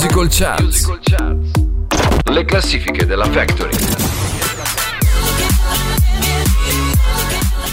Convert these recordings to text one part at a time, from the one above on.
Musical Charts. Le classifiche della Factory.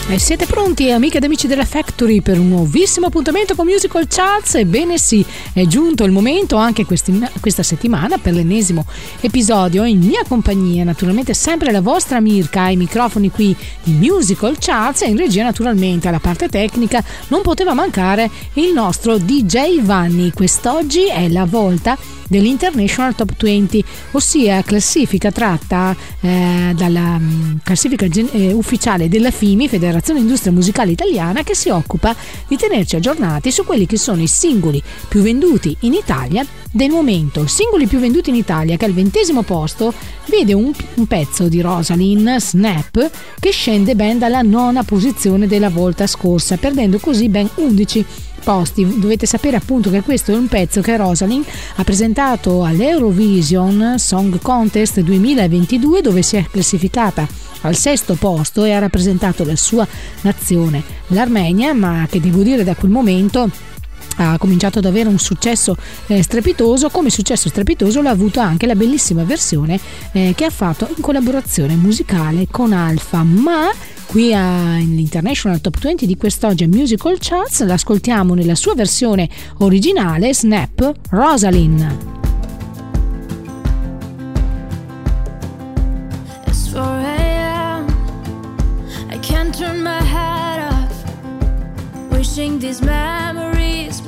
E siete pronti, amiche ed amici della Factory, per un nuovissimo appuntamento con Musical Charts? Ebbene sì, è giunto il momento anche questa settimana per l'ennesimo episodio in mia compagnia, naturalmente sempre la vostra Mirka ai microfoni qui di Musical Charts e in regia naturalmente alla parte tecnica non poteva mancare il nostro DJ Vanni. Quest'oggi è la volta dell'International Top 20, ossia classifica tratta eh, dalla um, classifica gen- eh, ufficiale della FIMI, Federazione Industria Musicale Italiana, che si occupa di tenerci aggiornati su quelli che sono i singoli più venduti in Italia del momento. Singoli più venduti in Italia, che al ventesimo posto vede un, un pezzo di Rosalind, Snap, che scende ben dalla nona posizione della volta scorsa, perdendo così ben 11 posti. Dovete sapere appunto che questo è un pezzo che Rosalind ha presentato all'Eurovision Song Contest 2022 dove si è classificata al sesto posto e ha rappresentato la sua nazione, l'Armenia, ma che devo dire da quel momento ha cominciato ad avere un successo eh, strepitoso, come successo strepitoso l'ha avuto anche la bellissima versione eh, che ha fatto in collaborazione musicale con Alfa, ma qui all'International Top 20 di quest'oggi a Musical Charts l'ascoltiamo nella sua versione originale Snap Rosalind. Wishing these memories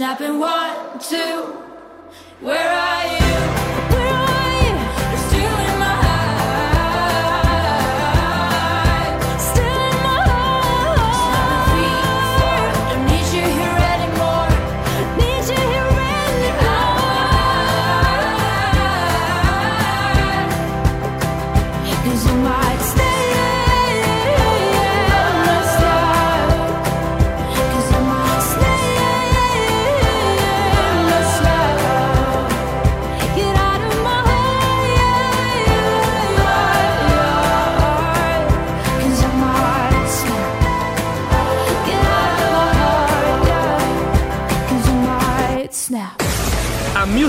Snapping one, two, where are you?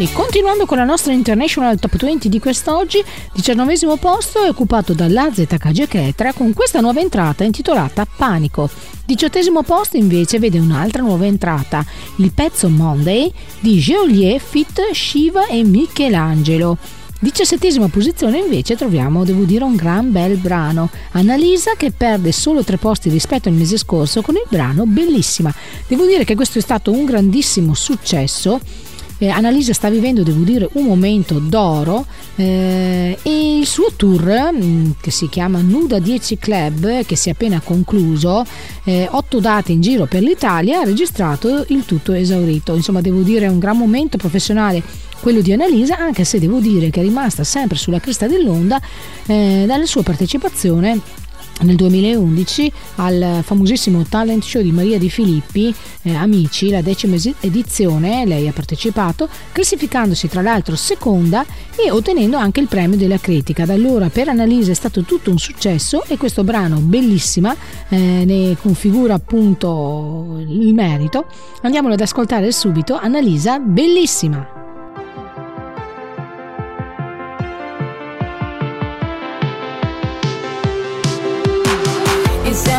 E continuando con la nostra International Top 20 di quest'oggi, diciannovesimo posto è occupato da Lazze Takagi Ketra con questa nuova entrata intitolata Panico. Diciottesimo posto invece vede un'altra nuova entrata, il pezzo Monday di Geolier Fit Shiva e Michelangelo. Diciassettesima posizione invece troviamo, devo dire, un gran bel brano. Annalisa che perde solo tre posti rispetto al mese scorso con il brano Bellissima. Devo dire che questo è stato un grandissimo successo eh, Annalisa sta vivendo, devo dire, un momento d'oro eh, e il suo tour, mm, che si chiama Nuda 10 Club, che si è appena concluso, eh, otto date in giro per l'Italia, ha registrato il tutto esaurito. Insomma, devo dire, è un gran momento professionale quello di Annalisa, anche se devo dire che è rimasta sempre sulla cresta dell'onda eh, dalla sua partecipazione nel 2011 al famosissimo talent show di Maria Di Filippi, eh, Amici, la decima edizione, lei ha partecipato, classificandosi tra l'altro seconda e ottenendo anche il premio della critica. Da allora per Annalisa è stato tutto un successo e questo brano bellissima eh, ne configura appunto il merito. Andiamolo ad ascoltare subito, Annalisa, bellissima!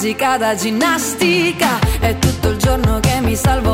musica da ginnastica. È tutto il giorno che mi salvo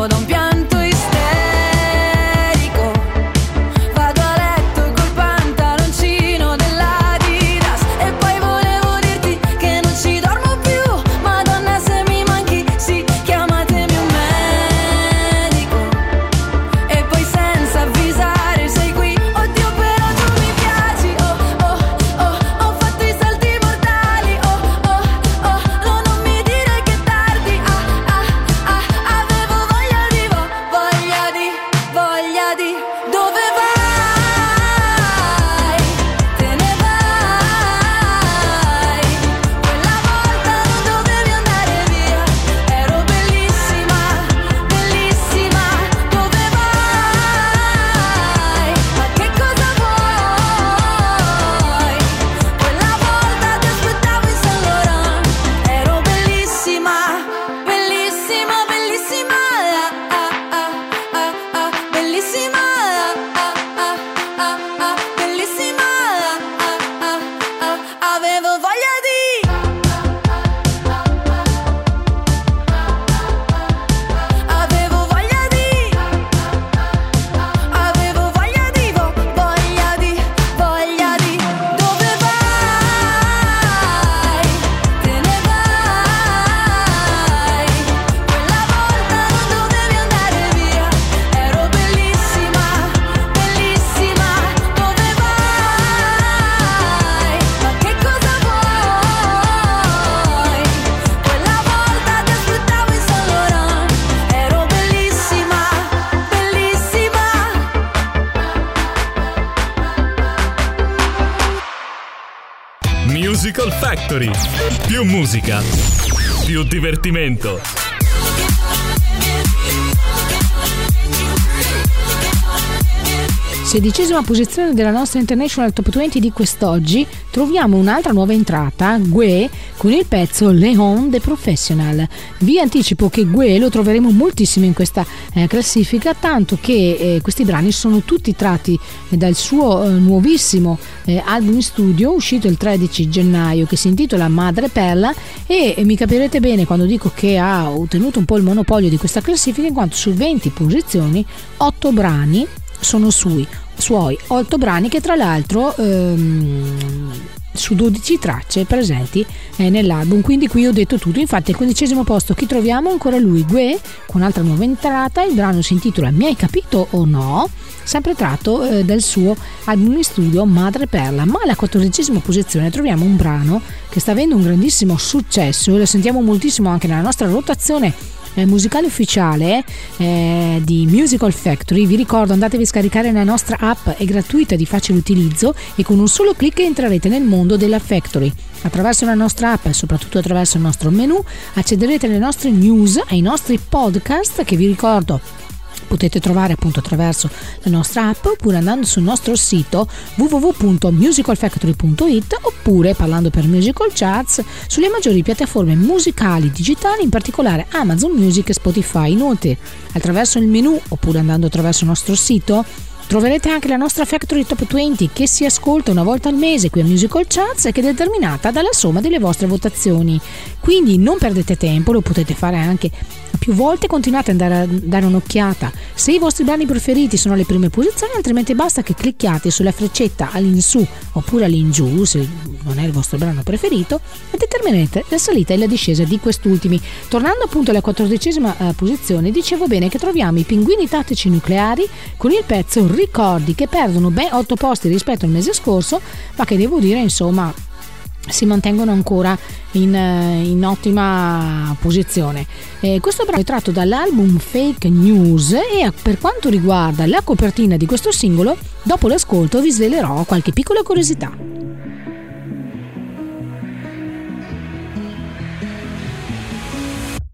musica, più divertimento. sedicesima posizione della nostra International Top 20 di quest'oggi troviamo un'altra nuova entrata, Gue, con il pezzo Leon The Professional. Vi anticipo che Gue lo troveremo moltissimo in questa eh, classifica, tanto che eh, questi brani sono tutti tratti dal suo eh, nuovissimo eh, album studio uscito il 13 gennaio che si intitola Madre Perla e mi capirete bene quando dico che ha ottenuto un po' il monopolio di questa classifica in quanto su 20 posizioni 8 brani sono sui, suoi 8 brani che tra l'altro ehm, su 12 tracce presenti eh, nell'album. Quindi qui ho detto tutto. Infatti al quindicesimo posto chi troviamo? Ancora lui, Gue, con un'altra nuova entrata. Il brano si intitola Mi hai capito o no? Sempre tratto eh, dal suo album in studio Madre Perla. Ma alla quattordicesima posizione troviamo un brano che sta avendo un grandissimo successo e lo sentiamo moltissimo anche nella nostra rotazione musicale ufficiale eh, di Musical Factory. Vi ricordo andatevi a scaricare la nostra app, è gratuita di facile utilizzo e con un solo clic entrerete nel mondo della Factory. Attraverso la nostra app e soprattutto attraverso il nostro menu accederete alle nostre news, ai nostri podcast che vi ricordo potete trovare appunto attraverso la nostra app oppure andando sul nostro sito www.musicalfactory.it oppure parlando per Musical Charts sulle maggiori piattaforme musicali digitali, in particolare Amazon Music e Spotify. Inoltre, attraverso il menu oppure andando attraverso il nostro sito Troverete anche la nostra Factory Top 20 che si ascolta una volta al mese qui a Musical Charts e che è determinata dalla somma delle vostre votazioni. Quindi non perdete tempo, lo potete fare anche più volte, continuate ad andare a dare un'occhiata se i vostri brani preferiti sono alle prime posizioni, altrimenti basta che clicchiate sulla freccetta all'insù oppure all'ingiù se non è il vostro brano preferito e determinerete la salita e la discesa di quest'ultimi. Tornando appunto alla quattordicesima eh, posizione, dicevo bene che troviamo i pinguini tattici nucleari con il pezzo Ricordi che perdono ben 8 posti rispetto al mese scorso, ma che devo dire insomma si mantengono ancora in, eh, in ottima posizione. Eh, questo brano è tratto dall'album Fake News e per quanto riguarda la copertina di questo singolo, dopo l'ascolto vi svelerò qualche piccola curiosità.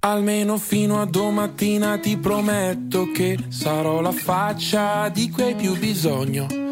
Almeno fino a domattina ti prometto che sarò la faccia di cui hai più bisogno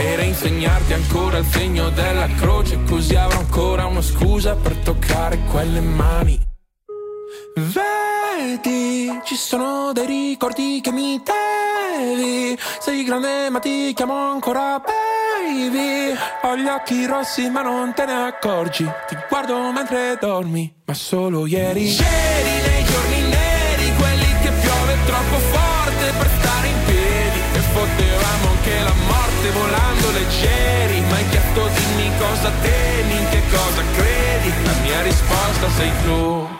e reinsegnarti ancora il segno della croce, così avrò ancora una scusa per toccare quelle mani. Vedi, ci sono dei ricordi che mi devi. Sei grande ma ti chiamo ancora baby. Ho gli occhi rossi ma non te ne accorgi. Ti guardo mentre dormi, ma solo ieri. C'eri nei giorni neri, quelli che piove troppo forte per stare in piedi. E potevamo anche la morte leggeri Ma hai chiesto dimmi cosa temi, in che cosa credi La mia risposta sei tu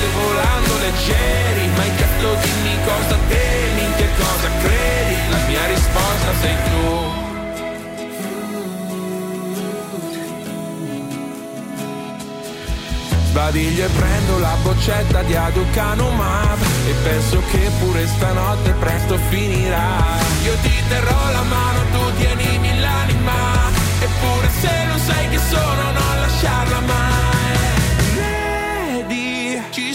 morte volando leggeri Ma hai chiesto dimmi cosa temi, in che cosa credi? La mia risposta sei tu. Sbadiglio e prendo la boccetta di Aducanumab E penso che pure stanotte presto finirà. Io ti terrò la mano, tu tienimi l'anima Eppure se non sai che sono non lasciarla mai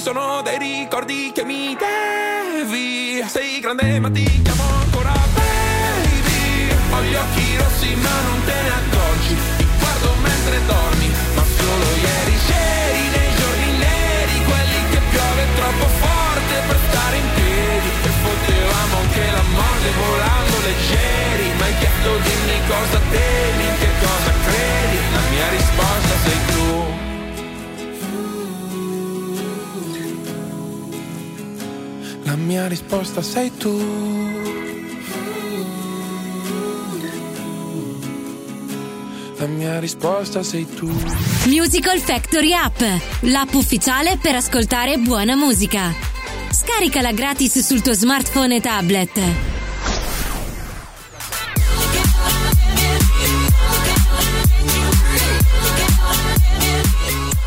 sono dei ricordi che mi devi. Sei grande ma ti chiamo ancora. Risposta sei tu. La mia risposta sei tu. Musical Factory App, l'app ufficiale per ascoltare buona musica. Scaricala gratis sul tuo smartphone e tablet.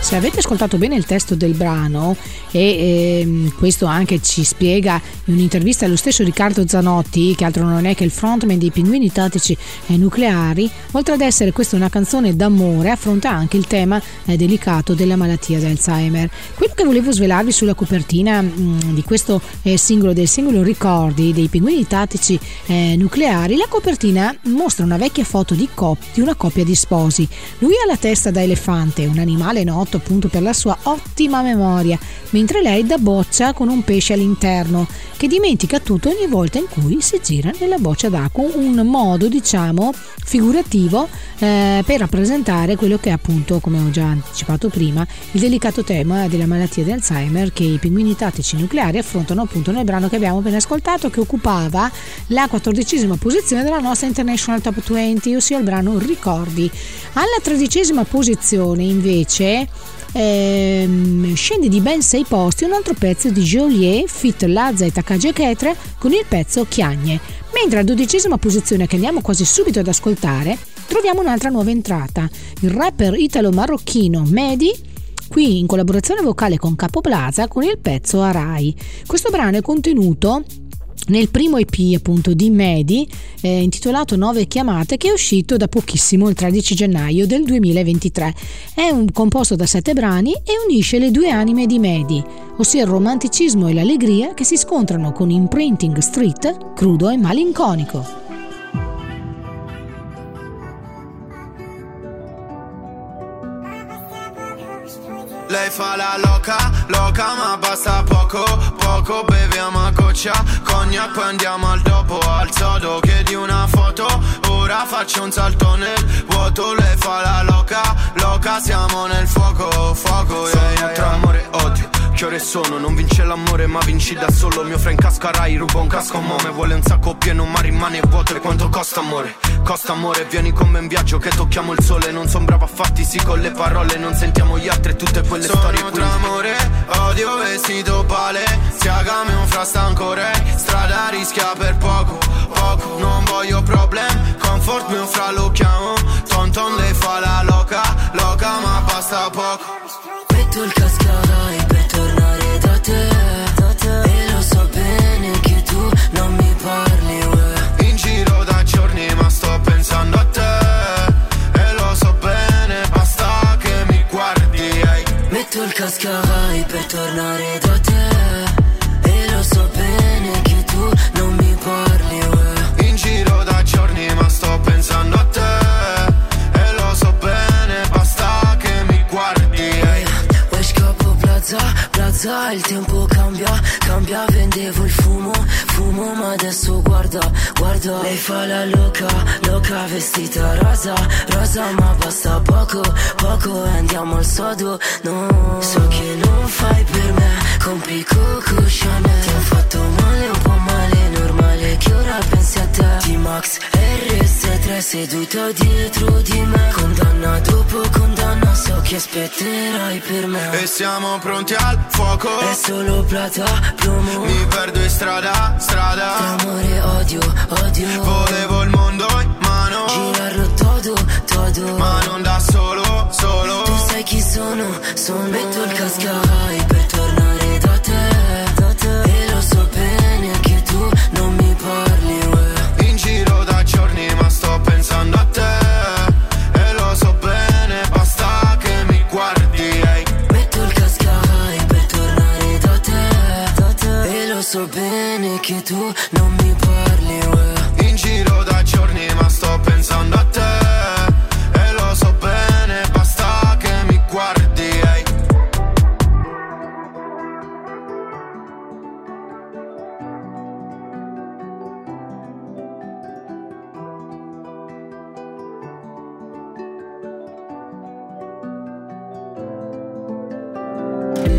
Se avete ascoltato bene il testo del brano, e ehm, questo anche ci spiega in un'intervista allo stesso Riccardo Zanotti, che altro non è che il frontman dei Pinguini Tattici e Nucleari, oltre ad essere questa una canzone d'amore, affronta anche il tema eh, delicato della malattia d'Alzheimer. Quello che volevo svelarvi sulla copertina mh, mm, di questo eh, singolo, del singolo Ricordi dei Pinguini Tattici eh, Nucleari, la copertina mostra una vecchia foto di, cop- di una coppia di sposi. Lui ha la testa da elefante, un animale noto appunto per la sua ottima memoria, mentre lei da boccia con un pesce all'interno, che dimentica tutto ogni volta in cui si gira nella boccia d'acqua, un modo diciamo figurativo eh, per rappresentare quello che è appunto, come ho già anticipato prima, il delicato tema della malattia di Alzheimer che i pinguini tattici nucleari affrontano appunto nel brano che abbiamo appena ascoltato che occupava la quattordicesima posizione della nostra International Top 20, ossia il brano Ricordi. Alla tredicesima posizione invece ehm, scende di ben 6 posti un altro pezzo di Joliet, Fit Lazza e Takagi Ketre con il pezzo Chiagne. Mentre alla dodicesima posizione che andiamo quasi subito ad ascoltare troviamo un'altra nuova entrata, il rapper italo-marocchino Medi qui in collaborazione vocale con Capo Plaza con il pezzo Arai. Questo brano è contenuto nel primo EP appunto di Medi eh, intitolato Nove chiamate che è uscito da pochissimo il 13 gennaio del 2023. È un composto da sette brani e unisce le due anime di Medi, ossia il romanticismo e l'allegria che si scontrano con imprinting street crudo e malinconico. Lei fa la loca, loca ma basta poco, poco beviamo a goccia Cognac poi andiamo al dopo, al sodo chiedi una foto Ora faccio un salto nel vuoto, lei fa la loca, loca siamo nel fuoco, fuoco yeah, yeah, yeah. tra amore e odio che ore sono? Non vince l'amore ma vinci da solo. Mio friend cascarai, rubo un casco a mome Vuole un sacco pieno ma rimane vuoto. E quanto costa amore? Costa amore, vieni con me in viaggio che tocchiamo il sole. Non son bravo a fatti, sì con le parole Non sentiamo gli altri e tutte quelle sono storie Sono tra amore, odio, vestito pale. Siagame un frastancore Strada rischia per poco, poco. Non voglio problem, comfort mio fra lo chiamo. Tonton le fa la loca, loca ma basta poco. Metto il cascarai cascarai per tornare da te. E lo so bene che tu non mi parli, uè In giro da giorni ma sto pensando a te. E lo so bene, basta che mi guardi ehi. Poi scappo plaza, plaza, il tempo cambia, cambia, vendevo il fumo, fumo, ma adesso guarda, guarda, lei fa la loca, loca, vestita rosa, rosa, ma basta poco, poco e andiamo al sodo, no, so che non fai per me, compri Coco Chanel, ti ho fatto male, un po' male, normale che ora pensi a te, T-Max, RS3 seduta dietro di me, condanna dopo condanna, so che aspetterai per me. E siamo pronti al fuoco. È solo plata, plomo Mi perdo in strada, strada. Tra amore odio, odio. Volevo il mondo in Girarlo todo, todo. Ma non da solo, solo. Tu sai chi sono, sono Metto il cascarai per tornare da te, da te. E lo so bene che tu non mi parli, uè. In giro da giorni ma sto pensando a te. E lo so bene, basta che mi guardi ehi.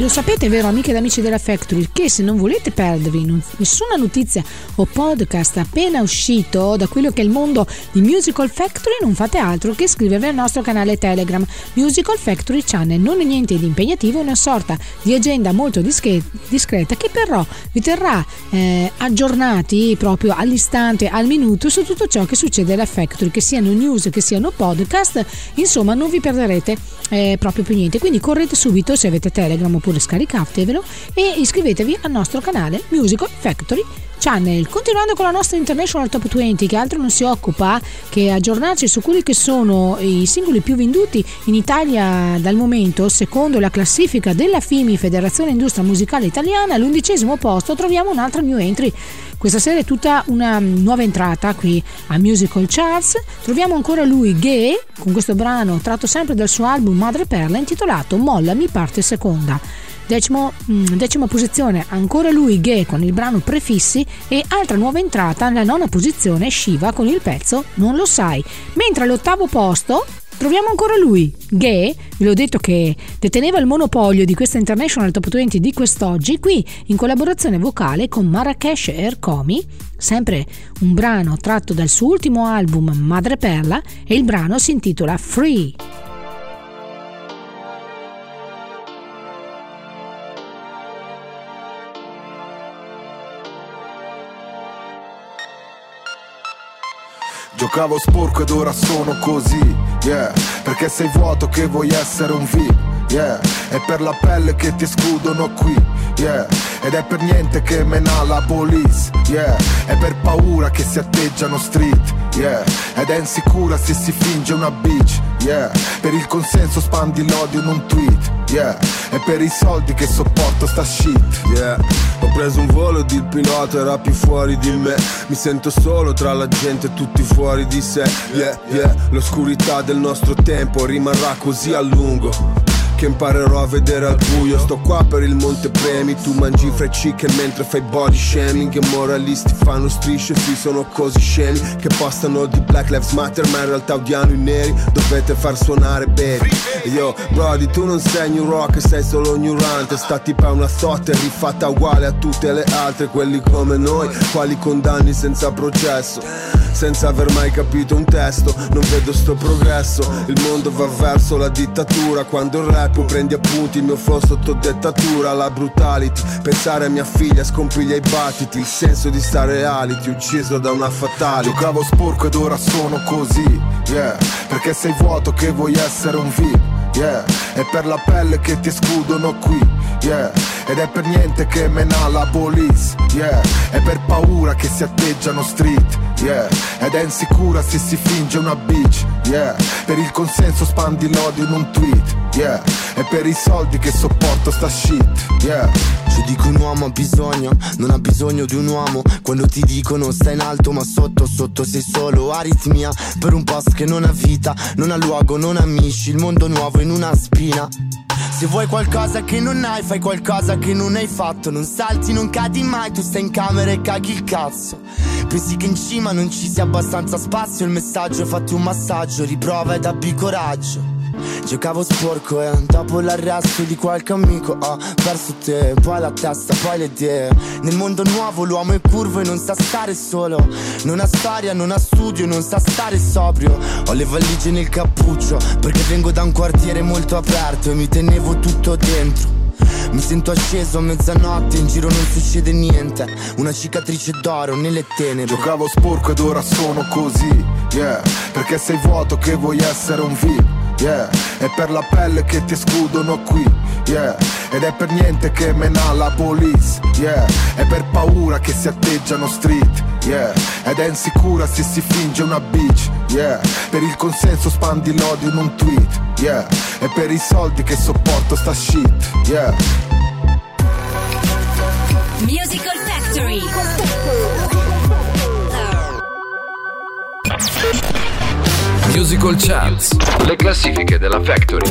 Lo sapete, vero, amiche ed amici della Factory, che se non volete perdervi nessuna notizia o podcast appena uscito da quello che è il mondo di Musical Factory, non fate altro che iscrivervi al nostro canale Telegram Musical Factory Channel. Non è niente di impegnativo, è una sorta di agenda molto dische- discreta che però vi terrà eh, aggiornati proprio all'istante, al minuto su tutto ciò che succede alla Factory, che siano news, che siano podcast, insomma non vi perderete eh, proprio più niente. Quindi correte subito se avete Telegram oppure scaricatevelo e iscrivetevi al nostro canale Musical Factory Channel. Continuando con la nostra International Top 20, che altro non si occupa che aggiornarci su quelli che sono i singoli più venduti in Italia dal momento, secondo la classifica della FIMI, Federazione Industria Musicale Italiana, all'undicesimo posto troviamo un'altra new entry. Questa sera è tutta una nuova entrata qui a Musical Charts. Troviamo ancora lui, Gay, con questo brano tratto sempre dal suo album Madre Perla intitolato Mollami parte seconda. Decimo, mm, decima posizione, ancora lui Gay con il brano Prefissi e altra nuova entrata alla nona posizione Shiva con il pezzo Non lo sai. Mentre all'ottavo posto troviamo ancora lui, Gay, vi l'ho detto che deteneva il monopolio di questa International Top 20 di quest'oggi, qui in collaborazione vocale con Marrakesh Ercomi, sempre un brano tratto dal suo ultimo album Madre Perla e il brano si intitola Free. Giocavo sporco ed ora sono così, yeah. Perché sei vuoto che vuoi essere un V, yeah. È per la pelle che ti escludono qui, yeah. Ed è per niente che mena la police, yeah. È per paura che si atteggiano street, yeah. Ed è insicura se si finge una bitch, yeah. Per il consenso spandi l'odio in un tweet, yeah. E per i soldi che sopporto sta shit, Yeah, ho preso un volo ed il pilota era più fuori di me. Mi sento solo tra la gente e tutti fuori di sé Yeah, yeah, l'oscurità del nostro tempo rimarrà così a lungo che imparerò a vedere al buio. Sto qua per il monte premi Tu mangi fried chicken mentre fai body shaming E moralisti fanno strisce Sì sono così scemi Che postano di Black Lives Matter Ma in realtà odiano i neri. Dovete far suonare baby. Io, Brody, tu non sei new rock Sei solo ignorante Sta tipa una thought rifatta uguale a tutte le altre Quelli come noi Quali condanni senza processo. Senza aver mai capito un testo Non vedo sto progresso. Il mondo va verso la dittatura Quando il rap prendi appunti Il mio flow sotto dettatura La brutality. Pensare a mia figlia scompiglia i battiti. Il senso di stare reality Ucciso da una fatale. Giocavo sporco ed ora sono così, yeah. Perché sei vuoto che vuoi essere un V, yeah. È per la pelle che ti escludono qui, yeah. Ed è per niente che mena la police, yeah. È per paura che si atteggiano street, yeah. Ed è insicura se si finge una bitch, yeah. Per il consenso spandi l'odio in un tweet, yeah. E per i soldi che sopporto sta shit, yeah. Giudico un uomo ha bisogno, non ha bisogno di un uomo. Quando ti dicono stai in alto ma sotto, sotto sei solo Aritmia. Per un post che non ha vita, non ha luogo, non ha amici Il mondo nuovo in una spina. Se vuoi qualcosa che non hai, fai qualcosa che non hai fatto. Non salti, non cadi mai, tu stai in camera e caghi il cazzo. Pensi che in cima non ci sia abbastanza spazio? Il messaggio fatti un massaggio, riprova ed abbi coraggio Giocavo sporco e dopo l'arresto di qualche amico ho perso te Poi la testa, poi le idee Nel mondo nuovo l'uomo è curvo e non sa stare solo Non ha storia, non ha studio, non sa stare sobrio Ho le valigie nel cappuccio Perché vengo da un quartiere molto aperto E mi tenevo tutto dentro Mi sento acceso a mezzanotte, in giro non succede niente. Una cicatrice d'oro nelle tenebre. Giocavo sporco ed ora sono così, yeah. Perché sei vuoto che vuoi essere un VIP, yeah. È per la pelle che ti escludono qui, yeah. Ed è per niente che mena la police, yeah. È per paura che si atteggiano street, yeah. Ed è insicura se si finge una bitch, yeah. Per il consenso spandi l'odio in un tweet, yeah. E per i soldi che sopporto sta shit, yeah. Musical Factory. Musical Charts. Le classifiche della Factory.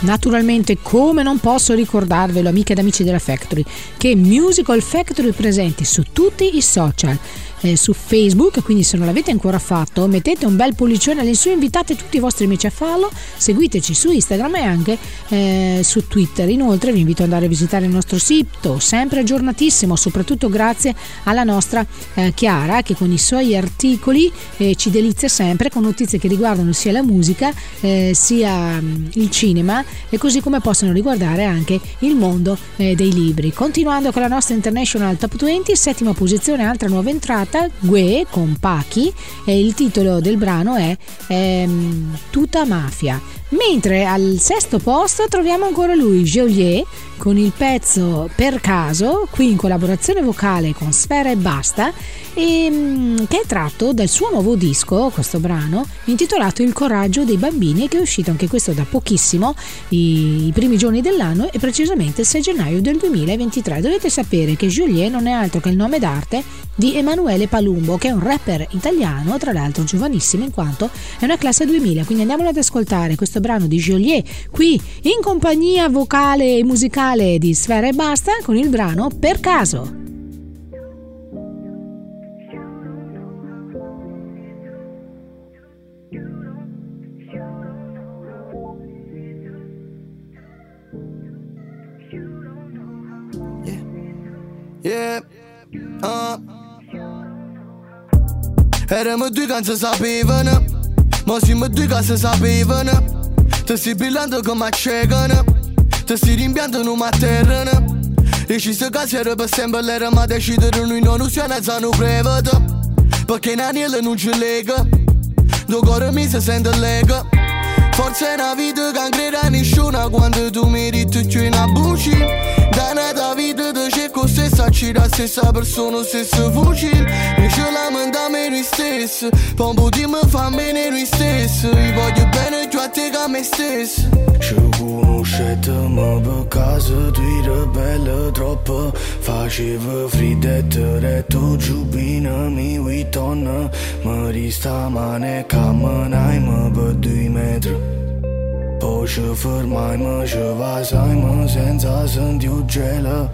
Naturalmente, come non posso ricordarvelo, amiche ed amici della Factory, che Musical Factory è presente su tutti i social. Eh, su Facebook, quindi se non l'avete ancora fatto mettete un bel pollicione all'insù, invitate tutti i vostri amici a farlo, seguiteci su Instagram e anche eh, su Twitter. Inoltre vi invito ad andare a visitare il nostro sito, sempre aggiornatissimo, soprattutto grazie alla nostra eh, Chiara che con i suoi articoli eh, ci delizia sempre con notizie che riguardano sia la musica eh, sia mh, il cinema e così come possono riguardare anche il mondo eh, dei libri. Continuando con la nostra International Top 20, settima posizione, altra nuova entrata, Gue con Pachi e il titolo del brano è ehm, Tuta Mafia. Mentre al sesto posto troviamo ancora lui, Joliet, con il pezzo Per caso, qui in collaborazione vocale con Sfera e Basta, e, mm, che è tratto dal suo nuovo disco, questo brano, intitolato Il coraggio dei bambini, che è uscito anche questo da pochissimo, i, i primi giorni dell'anno e precisamente il 6 gennaio del 2023. Dovete sapere che Joliet non è altro che il nome d'arte di Emanuele Palumbo, che è un rapper italiano, tra l'altro giovanissimo in quanto è una classe 2000, quindi andiamolo ad ascoltare questo brano di Joliet qui in compagnia vocale e musicale di Sfera e Basta con il brano Per caso. Yeah, uh. Eravamo due che non sapevano. Ma siamo due che sapevano. Ti stai brillando come a ciecono Ti stai rimpiando una terra E ci sta casa era per sempre l'era ma decidere noi non usiamo a zano prevedo Perché in anello non ci lega Due cuore mi si sente lega Forse è una vita che non crede a nessuno Quando tu meriti più una buci da una vita ti cerco stessa Ci la stessa persona, stessa voce E ce la mandiamo noi stessi Poi un po' di me fa bene noi stessi Io voglio bene più a te che a me stesso Ci conoscetemo per caso tu eri bella troppo Facevo friddette tu giubina mi uitonna Mi rista mane camminai per due poi ci fermai, ci vasai, senza sentire gelo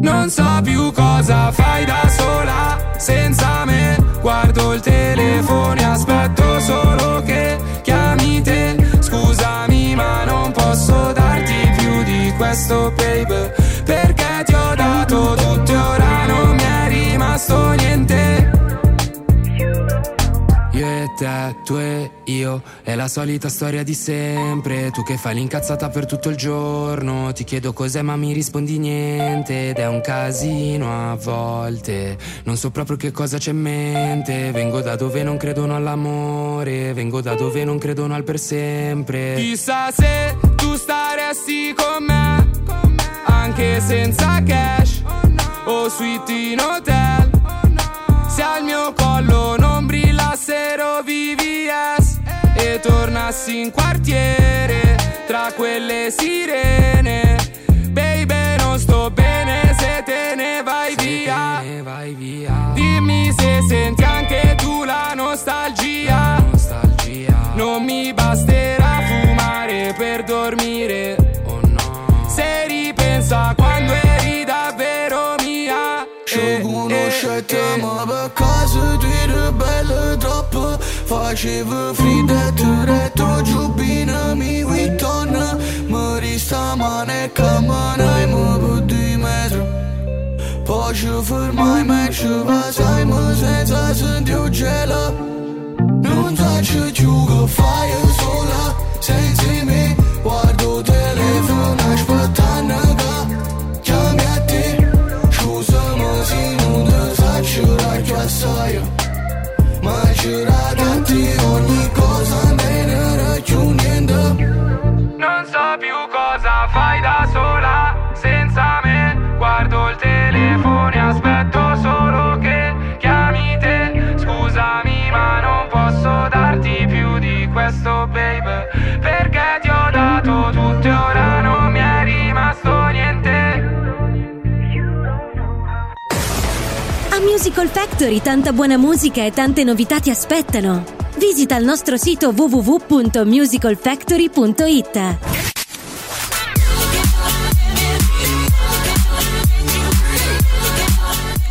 Non so più cosa fai da sola senza me. Guardo il telefono e aspetto solo che chiami te. Scusami ma non posso darti più di questo baby Perché ti ho dato tutto e ora non mi è rimasto niente. Io e te, io, è la solita storia di sempre. Tu che fai l'incazzata per tutto il giorno. Ti chiedo cos'è, ma mi rispondi niente. Ed è un casino a volte. Non so proprio che cosa c'è in mente. Vengo da dove non credono all'amore. Vengo da dove non credono al per sempre. Chissà se tu staresti con me Anche senza cash O suite in hotel Se al mio collo non brillassero VVS E tornassi in quartiere Tra quelle sirene. Baby non sto bene se te ne vai via. Dimmi se senti anche tu la nostalgia Facevo fridature, tu giubina mi uitona Mă risa mane ca manai mă budui metru Poșufăr mai mec și vasai mă senza sunt eu gelo. Nu-mi place ciugă, faie sola, senții mei Musical Factory, tanta buona musica e tante novità ti aspettano. Visita il nostro sito www.musicalfactory.it.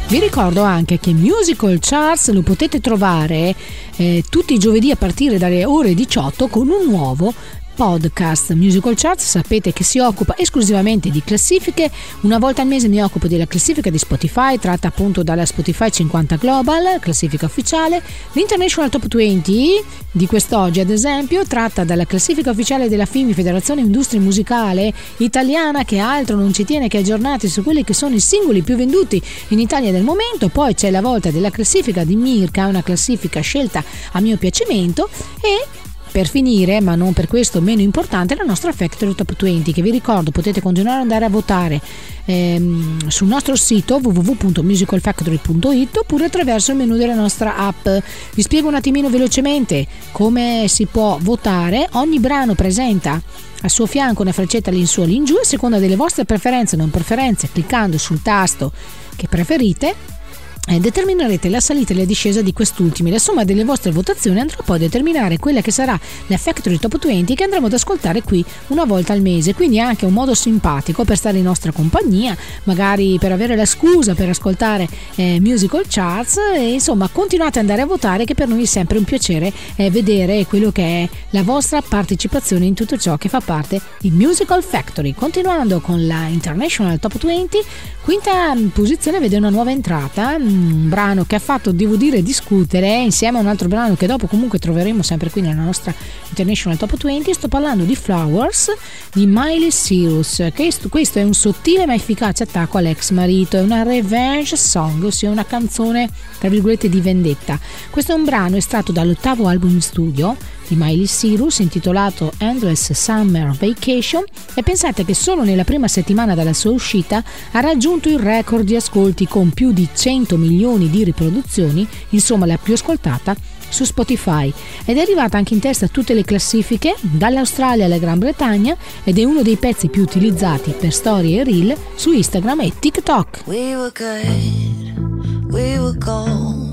Vi ricordo anche che Musical Charts lo potete trovare eh, tutti i giovedì a partire dalle ore 18 con un nuovo podcast Musical Charts sapete che si occupa esclusivamente di classifiche. Una volta al mese mi occupo della classifica di Spotify tratta appunto dalla Spotify 50 Global classifica ufficiale l'International Top 20 di quest'oggi ad esempio tratta dalla classifica ufficiale della FIMI Federazione Industria Musicale Italiana che altro non ci tiene che aggiornati su quelli che sono i singoli più venduti in Italia del momento. Poi c'è la volta della classifica di Mirka una classifica scelta a mio piacimento e per finire, ma non per questo meno importante, la nostra Factory Top 20 che vi ricordo potete continuare ad andare a votare ehm, sul nostro sito www.musicalfactory.it oppure attraverso il menu della nostra app. Vi spiego un attimino velocemente come si può votare. Ogni brano presenta a suo fianco una freccetta all'insù o all'ingiù a seconda delle vostre preferenze o non preferenze, cliccando sul tasto che preferite eh, determinerete la salita e la discesa di quest'ultimi. La somma delle vostre votazioni andrà poi a determinare quella che sarà la Factory Top 20 che andremo ad ascoltare qui una volta al mese. Quindi è anche un modo simpatico per stare in nostra compagnia, magari per avere la scusa per ascoltare eh, musical charts. E, insomma, continuate ad andare a votare, che per noi è sempre un piacere eh, vedere quello che è la vostra partecipazione in tutto ciò che fa parte di Musical Factory. Continuando con la International Top 20, quinta posizione vede una nuova entrata un brano che ha fatto, devo dire, discutere insieme a un altro brano che dopo comunque troveremo sempre qui nella nostra International Top 20. Sto parlando di Flowers di Miley Cyrus. Questo è un sottile ma efficace attacco all'ex marito, è una revenge song, ossia una canzone tra virgolette di vendetta. Questo è un brano estratto dall'ottavo album in studio di Miley Cyrus intitolato Endless Summer Vacation e pensate che solo nella prima settimana dalla sua uscita ha raggiunto il record di ascolti con più di 100 milioni di riproduzioni, insomma la più ascoltata su Spotify ed è arrivata anche in testa a tutte le classifiche dall'Australia alla Gran Bretagna ed è uno dei pezzi più utilizzati per storie e reel su Instagram e TikTok. We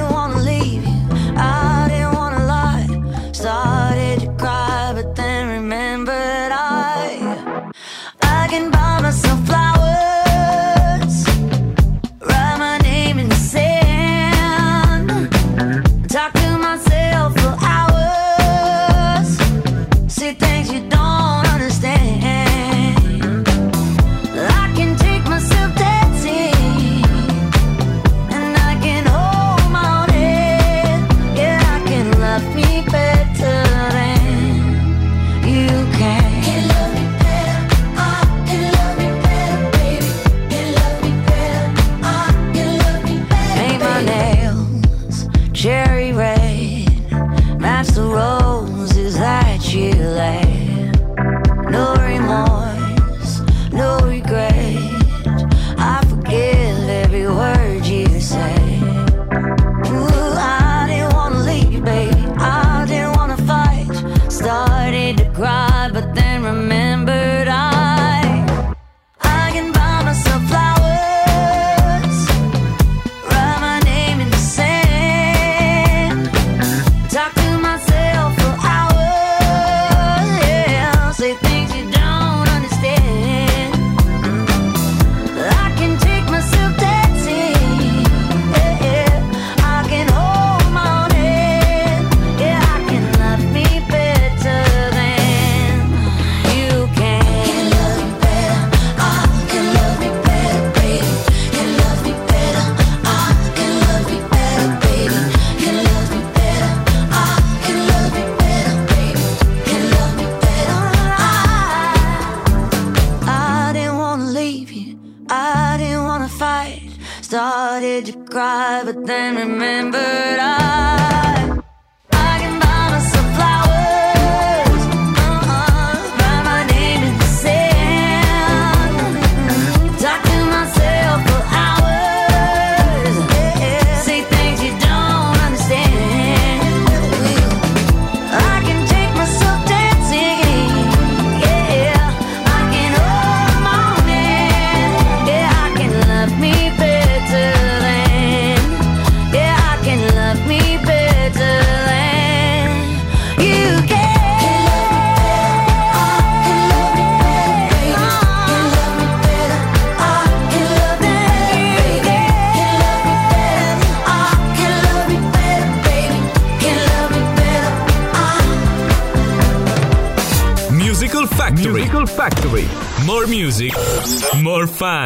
fun.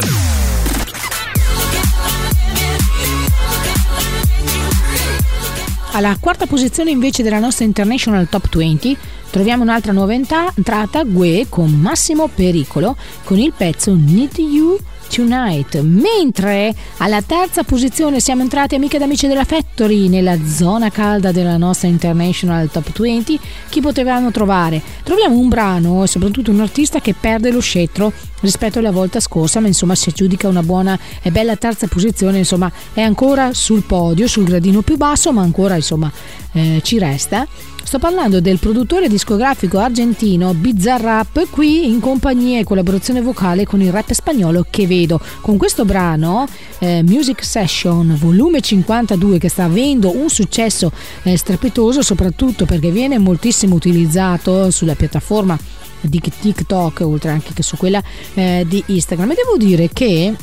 Alla quarta posizione invece della nostra International Top 20 troviamo un'altra nuova entrata, Gue con Massimo Pericolo con il pezzo Need You Tonight. Mentre alla terza posizione siamo entrati amiche ed amici della Factory nella zona calda della nostra International Top 20. Chi potevamo trovare? Troviamo un brano e soprattutto un artista che perde lo scettro rispetto alla volta scorsa, ma insomma si aggiudica una buona e bella terza posizione, insomma è ancora sul podio, sul gradino più basso, ma ancora insomma eh, ci resta. Sto parlando del produttore discografico argentino Bizarrap qui in compagnia e collaborazione vocale con il rap spagnolo Che Vedo. Con questo brano eh, Music Session volume 52 che sta avendo un successo eh, strepitoso soprattutto perché viene moltissimo utilizzato sulla piattaforma di TikTok oltre anche che su quella eh, di Instagram e devo dire che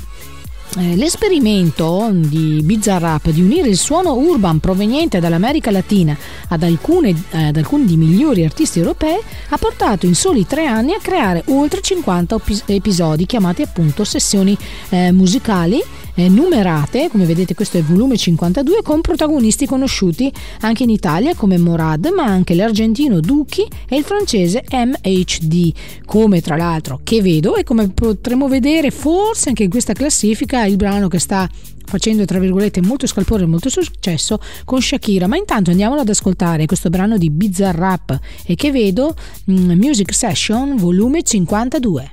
l'esperimento di Bizarrap di unire il suono urban proveniente dall'America Latina ad, alcune, eh, ad alcuni dei migliori artisti europei ha portato in soli tre anni a creare oltre 50 episodi chiamati appunto sessioni eh, musicali eh, numerate, come vedete questo è il volume 52, con protagonisti conosciuti anche in Italia come Morad, ma anche l'argentino Duki e il francese MHD, come tra l'altro che vedo e come potremo vedere forse anche in questa classifica il brano che sta facendo tra virgolette molto scalpore e molto successo con Shakira. Ma intanto andiamolo ad ascoltare questo brano di Bizarrap e che vedo mm, Music Session volume 52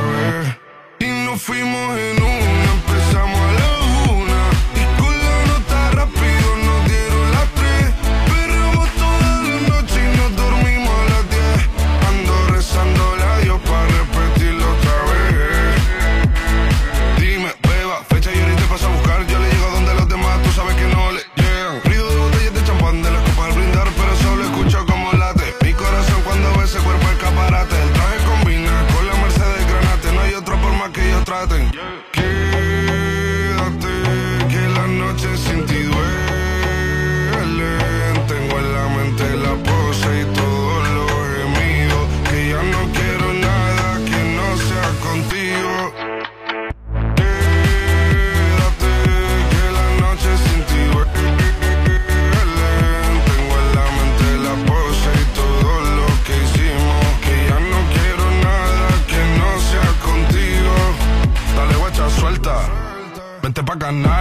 fuimos en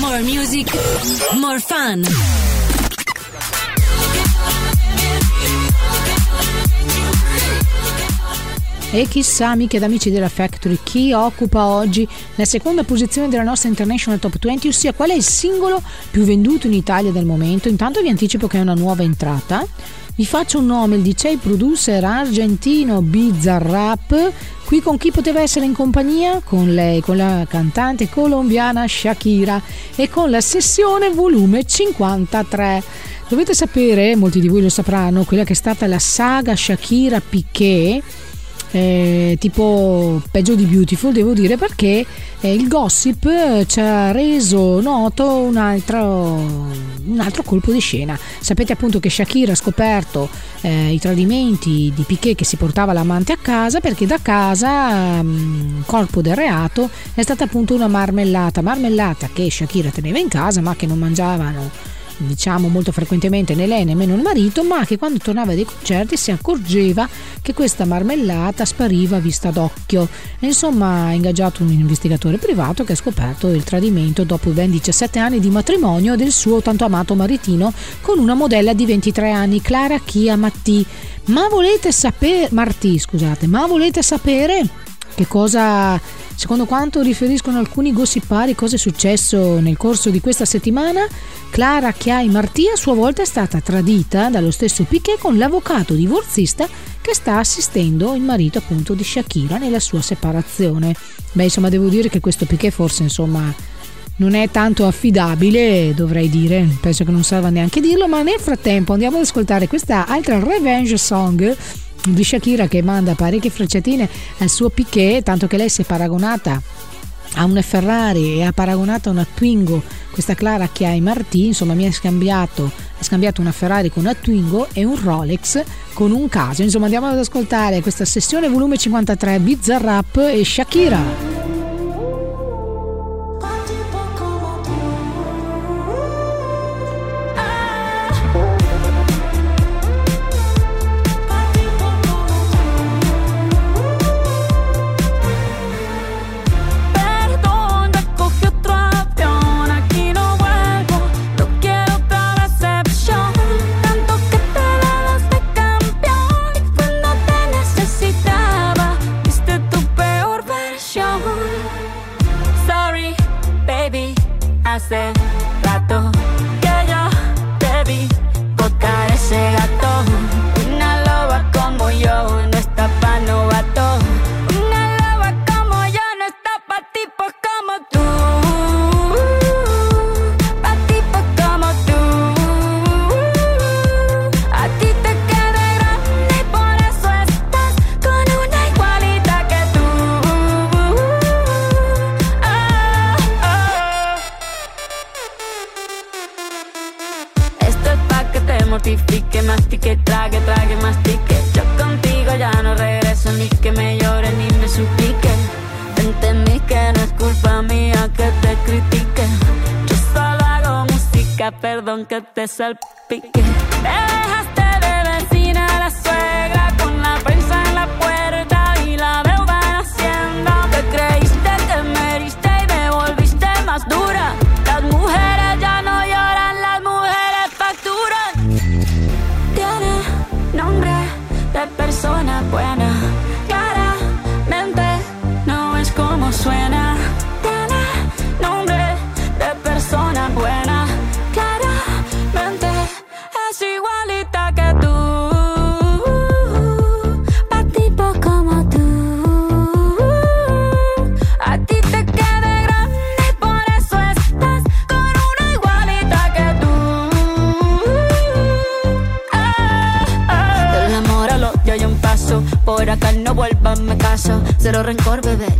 More music, more fun. E chissà, amiche ed amici della Factory, chi occupa oggi la seconda posizione della nostra International Top 20, ossia qual è il singolo più venduto in Italia del momento. Intanto vi anticipo che è una nuova entrata. Vi faccio un nome, il DJ producer argentino Bizarrap. Qui con chi poteva essere in compagnia? Con lei, con la cantante colombiana Shakira e con la sessione volume 53. Dovete sapere, molti di voi lo sapranno, quella che è stata la saga Shakira Piquet eh, tipo peggio di Beautiful devo dire perché eh, il gossip ci ha reso noto un altro, un altro colpo di scena. Sapete appunto che Shakira ha scoperto eh, i tradimenti di Piquet che si portava l'amante a casa perché da casa mh, corpo del reato è stata appunto una marmellata. Marmellata che Shakira teneva in casa ma che non mangiavano diciamo molto frequentemente né lei nemmeno il marito, ma che quando tornava dai concerti si accorgeva che questa marmellata spariva a vista d'occhio. Insomma ha ingaggiato un investigatore privato che ha scoperto il tradimento dopo ben 17 anni di matrimonio del suo tanto amato maritino con una modella di 23 anni, Clara Chia Matti. Ma volete sapere, Martì, scusate, ma volete sapere che cosa, secondo quanto riferiscono alcuni gossipari, cosa è successo nel corso di questa settimana? Clara Chiai Martì a sua volta è stata tradita dallo stesso Piquet con l'avvocato divorzista che sta assistendo il marito appunto di Shakira nella sua separazione. Beh, insomma, devo dire che questo Piquet forse, insomma, non è tanto affidabile, dovrei dire, penso che non serva neanche dirlo, ma nel frattempo andiamo ad ascoltare questa altra revenge song di Shakira che manda parecchie frecciatine al suo Piquet, tanto che lei si è paragonata a una Ferrari e ha paragonato una Twingo, questa Clara che ha i Martì, insomma mi ha scambiato, scambiato una Ferrari con una Twingo e un Rolex con un caso. Insomma andiamo ad ascoltare questa sessione volume 53 Bizarrap e Shakira. myself.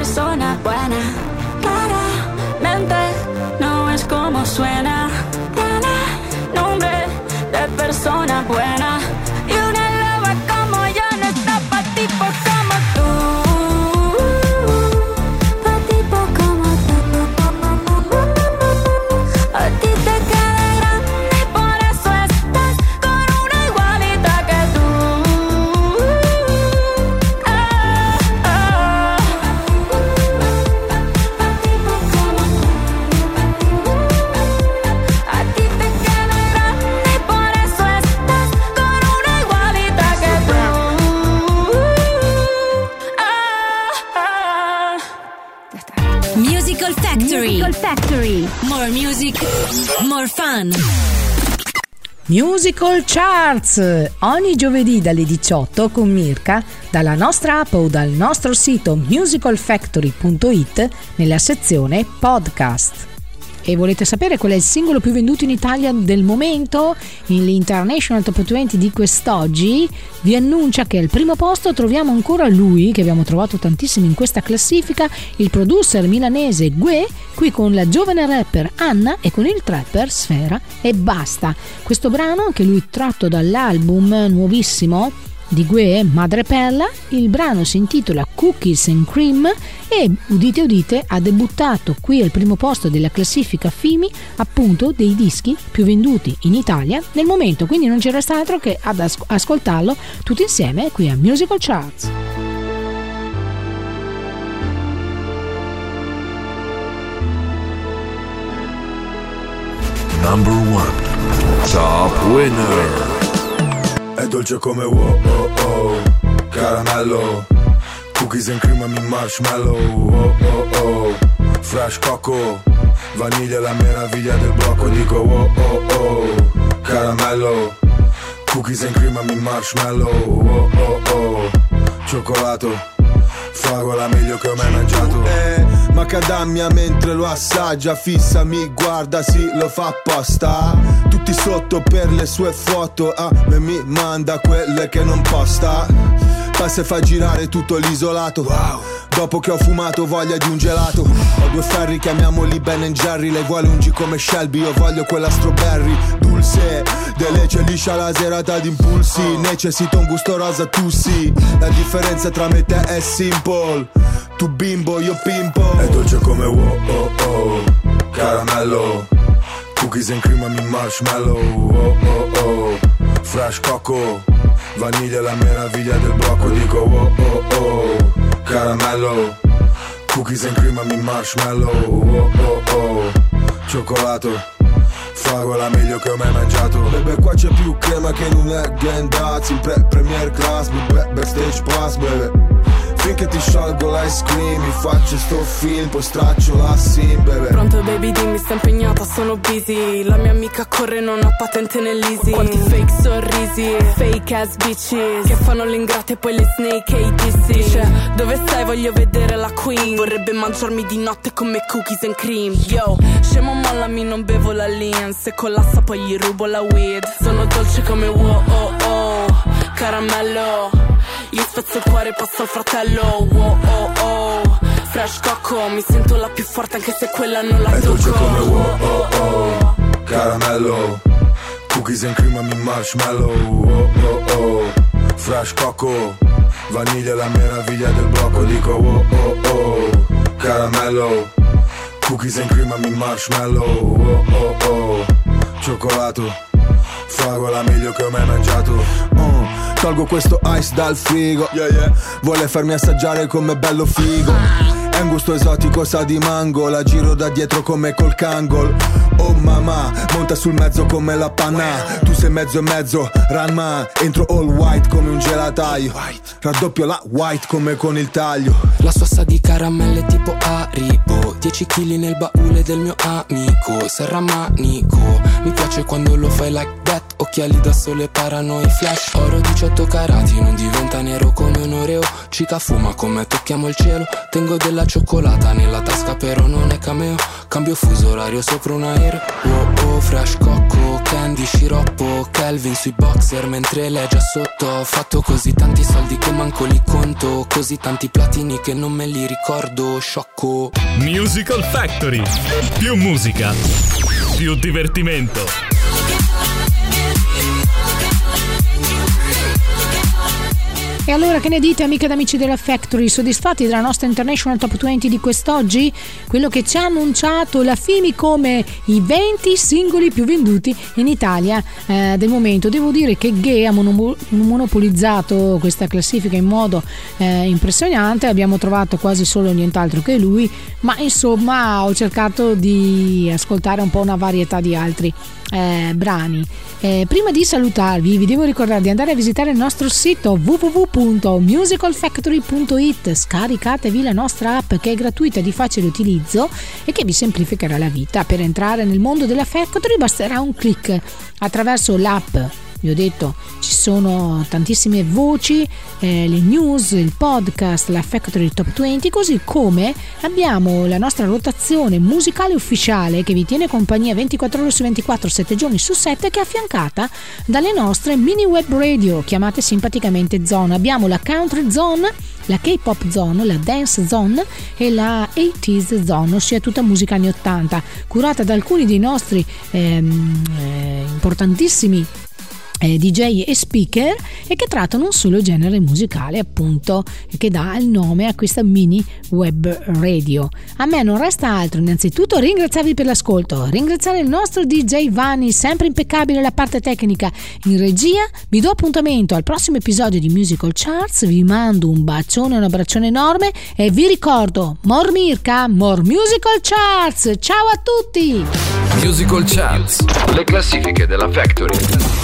persona buena. Claramente no es como suena. Tiene nombre de persona buena. Musical Charts ogni giovedì dalle 18 con Mirka dalla nostra app o dal nostro sito musicalfactory.it nella sezione podcast. E volete sapere qual è il singolo più venduto in Italia del momento? L'International Top 20 di quest'oggi vi annuncia che al primo posto troviamo ancora lui, che abbiamo trovato tantissimi in questa classifica, il producer milanese Gue, qui con la giovane rapper Anna e con il trapper Sfera e basta. Questo brano, anche lui tratto dall'album nuovissimo di Gue Madreperla, il brano si intitola Cookies and Cream e udite udite ha debuttato qui al primo posto della classifica FIMI appunto dei dischi più venduti in Italia nel momento, quindi non ci resta altro che ad as- ascoltarlo tutti insieme qui a Musical Charts. Number one. Top winner. È dolce come wow, oh, oh, caramello. Cookies and cream e marshmallow, oh, oh, oh Fresh coco, vaniglia la meraviglia del blocco. Dico oh, oh, oh, caramello. Cookies and cream e marshmallow, oh, oh, oh. Cioccolato, fragola meglio che ho mai mangiato. Eh, Macadamia mentre lo assaggia Fissa, mi guarda, sì, lo fa apposta. Tutti sotto per le sue foto A me mi manda quelle che non posta. Passa e fa girare tutto l'isolato. Dopo che ho fumato voglia di un gelato. Ho due ferri, chiamiamoli Ben Jerry. Lei vuole un G come Shelby, io voglio quella strawberry Dulce, delice liscia la serata d'impulsi. Necessito un gusto rosa, tu sì. La differenza tra me e te è simple. Tu bimbo, io pimpo. È dolce come wow, oh, oh. Caramello. Cookies and cream e marshmallow, oh, oh, oh. Fresh coco. Vaniglia la meraviglia del blocco. Dico oh oh oh. Caramello. Cookies and cream e marshmallow. Oh oh oh. Cioccolato Fragola meglio che ho mai mangiato. Bebe qua c'è più crema che in un egg and In pre- premier class, bebe, backstage pass bebe Finché ti sciolgo l'ice cream? Mi faccio sto film, poi straccio la sim bebe Pronto baby dimmi sta impegnata sono busy. La mia amica corre non ha patente nell'easy. Quanti fake sorrisi Fake ass bitches. Che fanno le ingrate e poi le snake e i dissi Dice dove stai? Voglio vedere la queen. Vorrebbe mangiarmi di notte come cookies and cream. Yo scemo mollami non bevo la lean Se collassa poi gli rubo la weed. Sono dolce come wow oh oh Caramello spezzo il cuore passo al fratello. Wow oh oh. Fresh coco Mi sento la più forte anche se quella non la È dolce tocco. come wow oh oh. Caramello Cookies and cream e marshmallow. Oh oh oh. Fresh coco Vaniglia è la meraviglia del blocco Dico oh oh oh. Caramello Cookies and cream e marshmallow. Oh oh oh. Cioccolato. Fragola meglio che ho mai mangiato. Mm, Tolgo questo ice dal frigo. Vuole farmi assaggiare come bello figo un gusto esotico, sa di mango La giro da dietro come col cangol Oh mamma, monta sul mezzo come la panna. Tu sei mezzo e mezzo, ranma. Entro all white come un gelataio. Raddoppio la white come con il taglio. La sua sa di caramelle tipo Haribo. 10 kg nel baule del mio amico. Serramanico. Mi piace quando lo fai like that. Occhiali da sole parano i flash. Oro 18 carati Non diventa nero come un oreo. Cica fuma come tocchiamo il cielo. Tengo della cioccolata nella tasca però non è cameo Cambio fuso orario sopra un aereo Wow, oh fresh cocco, candy, sciroppo, Kelvin sui boxer mentre lei è già sotto. Ho fatto così tanti soldi che manco li conto, così tanti platini che non me li ricordo, sciocco. Musical Factory. Più musica, più divertimento. E allora che ne dite amiche ed amici della Factory, soddisfatti della nostra International Top 20 di quest'oggi? Quello che ci ha annunciato la FIMI come i 20 singoli più venduti in Italia eh, del momento. Devo dire che Gay ha monopolizzato questa classifica in modo eh, impressionante, abbiamo trovato quasi solo nient'altro che lui, ma insomma ho cercato di ascoltare un po' una varietà di altri eh, brani. Eh, prima di salutarvi vi devo ricordare di andare a visitare il nostro sito www.musicalfactory.it scaricatevi la nostra app che è gratuita di facile utilizzo e che vi semplificherà la vita. Per entrare nel mondo della Factory basterà un clic attraverso l'app vi ho detto ci sono tantissime voci, eh, le news, il podcast, la Factory Top 20, così come abbiamo la nostra rotazione musicale ufficiale che vi tiene compagnia 24 ore su 24, 7 giorni su 7, che è affiancata dalle nostre mini web radio chiamate simpaticamente zone. Abbiamo la Country Zone la K-pop zone, la dance zone e la 80s zone, ossia tutta musica anni 80, curata da alcuni dei nostri ehm, eh, importantissimi DJ e speaker e che trattano un solo genere musicale appunto che dà il nome a questa mini web radio. A me non resta altro innanzitutto ringraziarvi per l'ascolto, ringraziare il nostro DJ Vanni sempre impeccabile la parte tecnica in regia, vi do appuntamento al prossimo episodio di Musical Charts, vi mando un bacione, un abbraccione enorme e vi ricordo More Mirka, More Musical Charts, ciao a tutti! Musical Charts, le classifiche della Factory.